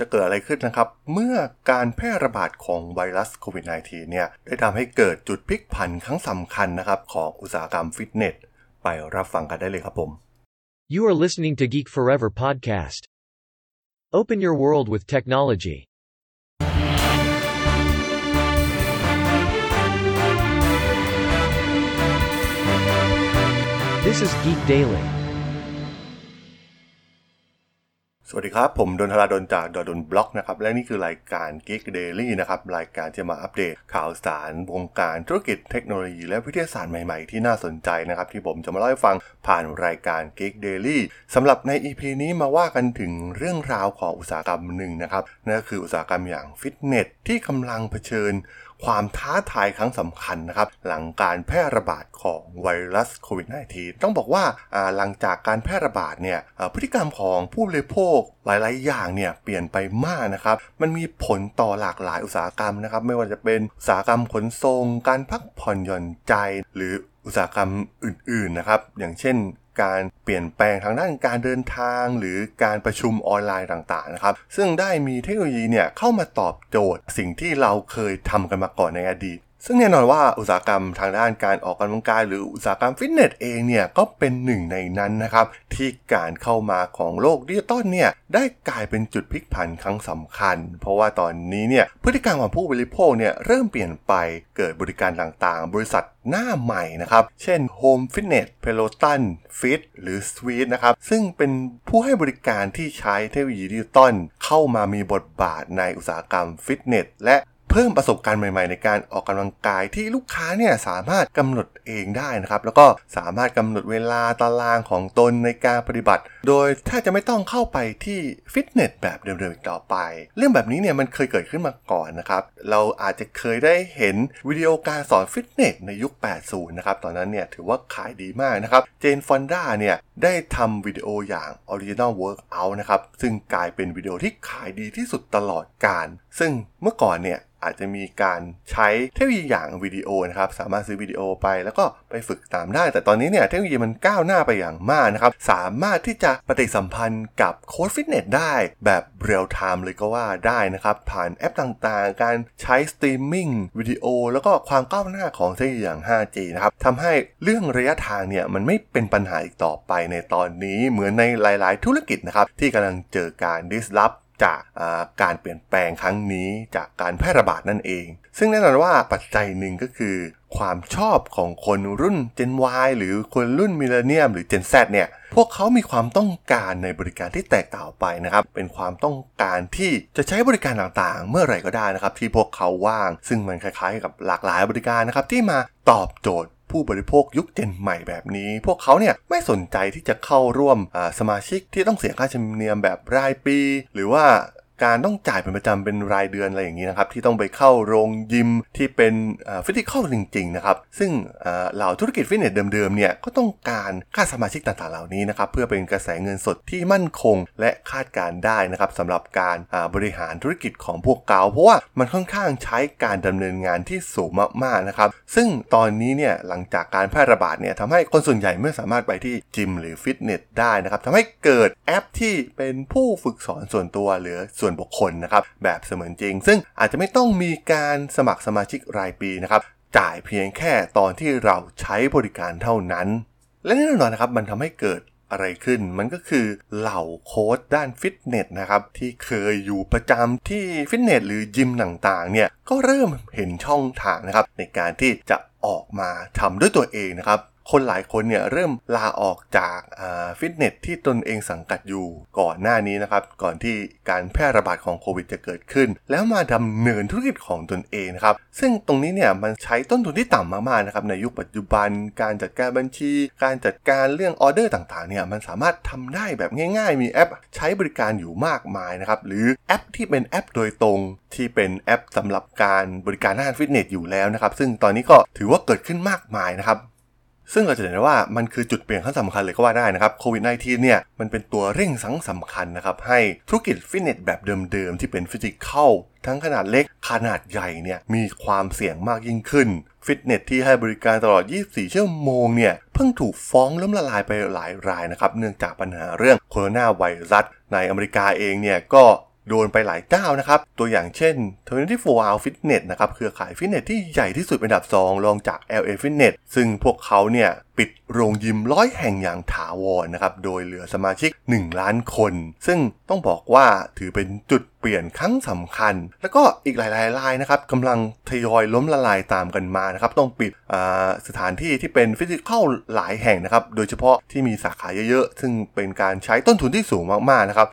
จะเกิดอะไรขึ้นนะครับ เมื่อการแพร่ระบาดของไวรัสโควิด -19 เนี่ยได้ทำให้เกิดจุดพลิกผันครั้งสำคัญนะครับของอุตสาหกรรมฟิตเนส ไปรับฟังกันได้เลยครับผม You are listening to Geek Forever podcast. Open your world with technology. This is Geek Daily. สวัสดีครับ ผมดนทราดนจากดนบล็อกนะครับ และนี่คือรายการ Geek Daily นะครับ รายการจะมาอัปเดตข่าวสารวงการธุรกิจเทคโนโลยี และวิทยาศาสตร์ใหม่ๆ ที่น่าสนใจนะครับ ที่ผมจะมาเล่าให้ฟังผ่านรายการ Geek Daily สำหรับใน EP นี้มาว่ากันถึงเรื่องราวของอุตสาหกรรมหนึ่งนะครับนั่นก็คืออุตสาหกรรมอย่างฟิตเนสที่กำลังเผชิญ ความท้าทายครั้งสำคัญนะครับ หลังการแพร่ระบาดของไวรัสโควิด -19 ต้องบอกว่าหลังจากการแพร่ระบาดเนี่ยพฤติกรรมของผู้บริโภคหลาย ๆ อย่างเนี่ยเปลี่ยนไปมากนะครับ มันมีผลต่อหลากหลายอุตสาหกรรมนะครับ ไม่ว่าจะเป็นอุตสาหกรรมขนส่ง การพักผ่อนหย่อนใจ หรืออุตสาหกรรมอื่น ๆ นะครับ อย่างเช่นการเปลี่ยนแปลงทางด้านการเดินทาง หรือการประชุมออนไลน์ต่างๆนะครับ ซึ่งได้มีเทคโนโลยีเนี่ยเข้ามาตอบโจทย์สิ่งที่เราเคยทำกันมาก่อนในอดีต ซึ่งแน่นอนว่าอุตสาหกรรมทางด้านการออกกำลังกายหรืออุตสาหกรรมฟิตเนสเองเนี่ยก็เป็นหนึ่งในนั้นนะครับ ที่การเข้ามาของโลกดิจิตอลเนี่ยได้กลายเป็นจุดพลิกผันครั้งสำคัญ เพราะว่าตอนนี้เนี่ยพฤติกรรมของผู้บริโภคเนี่ยเริ่มเปลี่ยนไปเกิดบริการต่างๆ บริษัทหน้าใหม่นะครับ เช่น Home Fitness Peloton Fiit หรือ Sweat นะครับ ซึ่งเป็นผู้ให้บริการที่ใช้เทคโนโลยีดิจิตอลเข้ามามีบทบาทในอุตสาหกรรมฟิตเนสและ เพิ่มประสบการณ์ใหม่ๆ ในการออกกำลังกายที่ลูกค้าเนี่ยสามารถกำหนดเองได้นะครับแล้วก็สามารถกำหนดเวลาตารางของตนในการปฏิบัติ โดยถ้าจะไม่ต้องเข้าไปที่ฟิตเนสแบบเดิมๆอีกต่อไป เรื่องแบบนี้เนี่ยมันเคยเกิดขึ้นมาก่อนนะครับเราอาจจะเคยได้เห็นวิดีโอการสอนฟิตเนสในยุค 80 นะครับตอนนั้นเนี่ยถือว่าขายดีมากนะครับเจนฟอนด้าเนี่ย ได้ทำวิดีโออย่าง Original Workout นะครับ ซึ่งกลายเป็นวิดีโอที่ขายดีที่สุดตลอดกาลซึ่งเมื่อก่อนเนี่ยอาจจะมีการใช้เทคโนโลยีอย่างวิดีโอนะครับ สามารถซื้อวิดีโอไปแล้วก็ไปฝึกตามได้ แต่ตอนนี้เนี่ยเทคโนโลยีมันก้าวหน้าไปอย่างมากนะครับ สามารถที่จะปฏิสัมพันธ์กับโค้ชฟิตเนสได้แบบ real-time เลยก็ว่าได้นะครับ ผ่านแอปต่างๆ การใช้สตรีมมิ่งวิดีโอ แล้วก็ความก้าวหน้าของเทคโนโลยีอย่าง 5G นะครับทำให้เรื่องระยะทางเนี่ยมันไม่เป็นปัญหาอีกต่อไปในตอนนี้เหมือนในหลาย ๆ ธุรกิจนะครับที่กำลังเจอการ disruptจากการเปลี่ยนแปลงครั้งนี้จากการแพร่ระบาดนั่นเอง ซึ่งแน่นอนว่าปัจจัยหนึ่งก็คือ ความชอบของคนรุ่น Gen Y หรือคนรุ่นมิเลเนียมหรือ Gen Z เนี่ย พวกเขามีความต้องการในบริการที่แตกต่างไปนะครับ เป็นความต้องการที่จะใช้บริการต่างๆ เมื่อไหร่ก็ได้นะครับ ที่พวกเขาว่าง ซึ่งมันคล้ายๆ กับหลากหลายบริการนะครับที่มาตอบโจทย์ ผู้บริโภคยุคเจนใหม่แบบนี้ พวกเขาเนี่ยไม่สนใจที่จะเข้าร่วมสมาชิกที่ต้องเสียค่าธรรมเนียมแบบรายปี หรือว่า การต้องจ่ายเป็นประจำเป็นรายเดือนอะไรอย่างนี้นะครับที่ต้องไปเข้าโรงยิมที่เป็นฟิสิกอลจริงๆนะครับซึ่งเหล่าธุรกิจฟิตเนสเดิมๆเนี่ยก็ต้องการค่าสมาชิกต่างๆเหล่านี้นะครับเพื่อเป็นกระแสเงินสดที่มั่นคงและคาดการได้นะครับสำหรับการบริหารธุรกิจของพวกเขาเพราะว่ามันค่อนข้างใช้การดำเนินงานที่สูงมากๆนะครับซึ่งตอนนี้เนี่ยหลังจากการแพร่ระบาดเนี่ยทำให้คนส่วนใหญ่ไม่สามารถไปที่จิมหรือฟิตเนสได้นะครับทำให้เกิดแอปที่เป็นผู้ฝึกสอนส่วนตัวหรือส่วนวนบุคคลนะครับแบบเสมือนจริง ซึ่งอาจจะไม่ต้องมีการสมัครสมาชิกรายปีนะครับจ่ายเพียงแค่ตอนที่เราใช้บริการเท่านั้น และแน่นอนนะครับมันทำให้เกิดอะไรขึ้นมันก็คือเหล่าโค้ดด้านฟิตเนสนะครับที่เคยอยู่ประจำที่ฟิตเนสหรือยิมต่างๆเนี่ยก็เริ่มเห็นช่องทางนะครับในการที่จะออกมาทำด้วยตัวเองนะครับ คนหลายคนเนี่ยเริ่มลาออกจากฟิตเนสที่ตนเองสังกัดอยู่ก่อนหน้านี้นะครับ ก่อนที่การแพร่ระบาดของโควิดจะเกิดขึ้น แล้วมาดำเนินธุรกิจของตนเองนะครับ ซึ่งตรงนี้เนี่ยมันใช้ต้นทุนที่ต่ำมากๆนะครับในยุคปัจจุบัน การจัดการบัญชี การจัดการเรื่องออเดอร์ต่างๆเนี่ยมันสามารถทำได้แบบง่ายๆ มีแอปใช้บริการอยู่มากมายนะครับหรือแอปที่เป็นแอปโดยตรงที่เป็นแอปสำหรับการบริการด้านฟิตเนสอยู่แล้วนะครับซึ่งตอนนี้ก็ถือว่าเกิดขึ้นมากมายนะครับ ซึ่งเราจะเห็นได้ว่ามันคือจุดเปลี่ยนครั้งสำคัญเลยก็ว่าได้นะครับโควิด -19 เนี่ยมันเป็นตัวเร่งสังสำคัญนะครับให้ธุรกิจฟิตเนสแบบเดิมๆ ที่เป็นฟิสิกอลทั้งขนาดเล็กขนาดใหญ่เนี่ยมีความเสี่ยงมากยิ่งขึ้น ฟิตเนสที่ให้บริการตลอด 24 ชั่วโมงเนี่ยเพิ่งถูกฟ้องล้มละลายไปหลายรายนะครับเนื่องจากปัญหาเรื่องโคโรนาไวรัสในอเมริกาเองเนี่ยก็ โดนไปหลายเจ้านะครับ ตัวอย่างเช่น 24 Hour Fitness นะครับเครือข่ายฟิตเนสที่ใหญ่ที่สุดเป็นอันดับ 2 รองจาก LA Fitness ซึ่งพวกเขาเนี่ยปิดโรงยิมร้อยแห่งอย่างถาวรนะครับ โดยเหลือสมาชิก 1 ล้านคน ซึ่งต้องบอกว่าถือเป็นจุดเปลี่ยนครั้งสำคัญ แล้วก็อีกหลายๆรายนะครับกำลังทยอยล้มละลายตามกันมานะครับ ต้องปิดสถานที่ที่เป็นฟิสิกอลหลายแห่งนะครับ โดยเฉพาะที่มีสาขาเยอะๆ ซึ่งเป็นการใช้ต้นทุนที่สูงมากๆนะครับ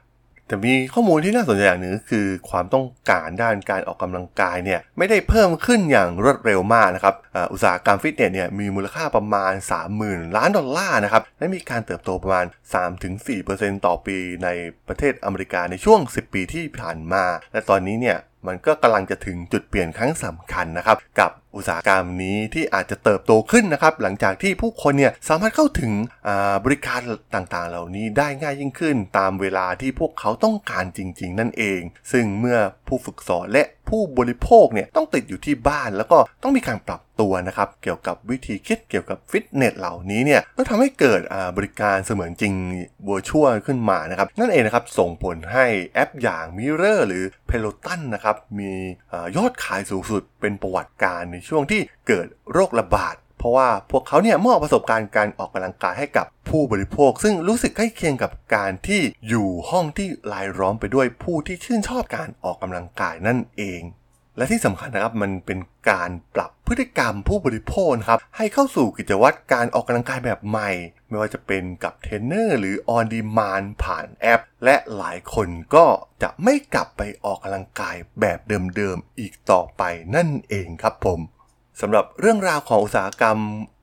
แต่มีข้อมูลที่น่าสนใจอย่างหนึ่งคือความต้องการด้านการออกกำลังกายเนี่ยไม่ได้เพิ่มขึ้นอย่างรวดเร็วมากนะครับอุตสาหกรรมฟิตเนสเนี่ยมีมูลค่าประมาณ 30,000 ล้านดอลลาร์นะครับและมีการเติบโตประมาณ 3-4%ต่อปีในประเทศอเมริกาในช่วง 10 ปีที่ผ่านมา และตอนนี้เนี่ยมันก็กำลังจะถึงจุดเปลี่ยนครั้งสำคัญนะครับ กับอุตสาหกรรมนี้ที่อาจจะเติบโตขึ้นนะครับ หลังจากที่ผู้คนเนี่ยสามารถเข้าถึงบริการต่างๆ เหล่านี้ได้ง่ายยิ่งขึ้น ตามเวลาที่พวกเขาต้องการจริง ๆ นั่นเอง ซึ่งเมื่อผู้ฝึกสอนและ ผู้บริโภคเนี่ยต้องติดอยู่ที่บ้านแล้วก็ต้องมีการปรับตัวนะครับเกี่ยวกับวิธีคิดเกี่ยวกับฟิตเนสเหล่านี้เนี่ยก็ทำให้เกิดบริการเสมือนจริงเวอร์ชั่วขึ้นมานะครับนั่นเองนะครับส่งผลให้แอปอย่าง Mirror หรือ Peloton นะครับมียอดขายสูงสุดเป็นประวัติการในช่วงที่เกิดโรคระบาด เพราะว่าพวกเขาเนี่ยมอบประสบการณ์การออกกำลังกายให้กับผู้บริโภค ซึ่งรู้สึกใกล้เคียงกับการที่อยู่ห้องที่รายล้อมไปด้วยผู้ที่ชื่นชอบการออกกำลังกายนั่นเอง และที่สำคัญนะครับมันเป็นการปรับพฤติกรรมผู้บริโภคครับให้เข้าสู่กิจวัตรการออกกำลังกายแบบใหม่ ไม่ว่าจะเป็นกับเทรนเนอร์หรือ on demand ผ่านแอป และหลายคนก็จะไม่กลับไปออกกำลังกายแบบเดิมๆอีกต่อไปนั่นเองครับผม สำหรับเรื่องราวของอุตสาหกรรม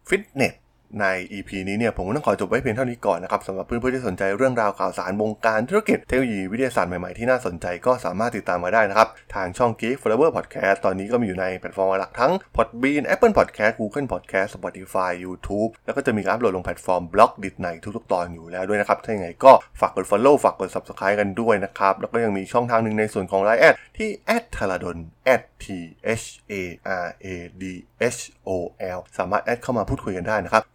ฟิตเนส ใน EP นี้เนี่ยผมก็ต้องขอจบไว้เพียงเท่านี้ก่อนนะครับสำหรับเพื่อนๆที่สนใจเรื่องราวข่าวสารวงการธุรกิจเทคโนโลยีวิทยาศาสตร์ใหม่ๆที่น่าสนใจก็สามารถติดตามมาได้นะครับ ทางช่อง Geek Forever Podcast ตอนนี้ก็มีอยู่ในแพลตฟอร์มหลักทั้ง Podbean Apple Podcast Google Podcast Spotify YouTube แล้วก็จะมีการอัปโหลดลงแพลตฟอร์ม Blockdit ในทุกๆ ตอนอยู่แล้วด้วยนะครับถ้าอย่างไรก็ฝากกด Follow ฝากกด Subscribe กันด้วยนะครับแล้วก็ยังมีช่องทางหนึ่งในส่วนของ Line add ที่ t h a l a d o n t h a r a d h o l สามารถแอดเข้ามาพูดคุยกันได้นะครับ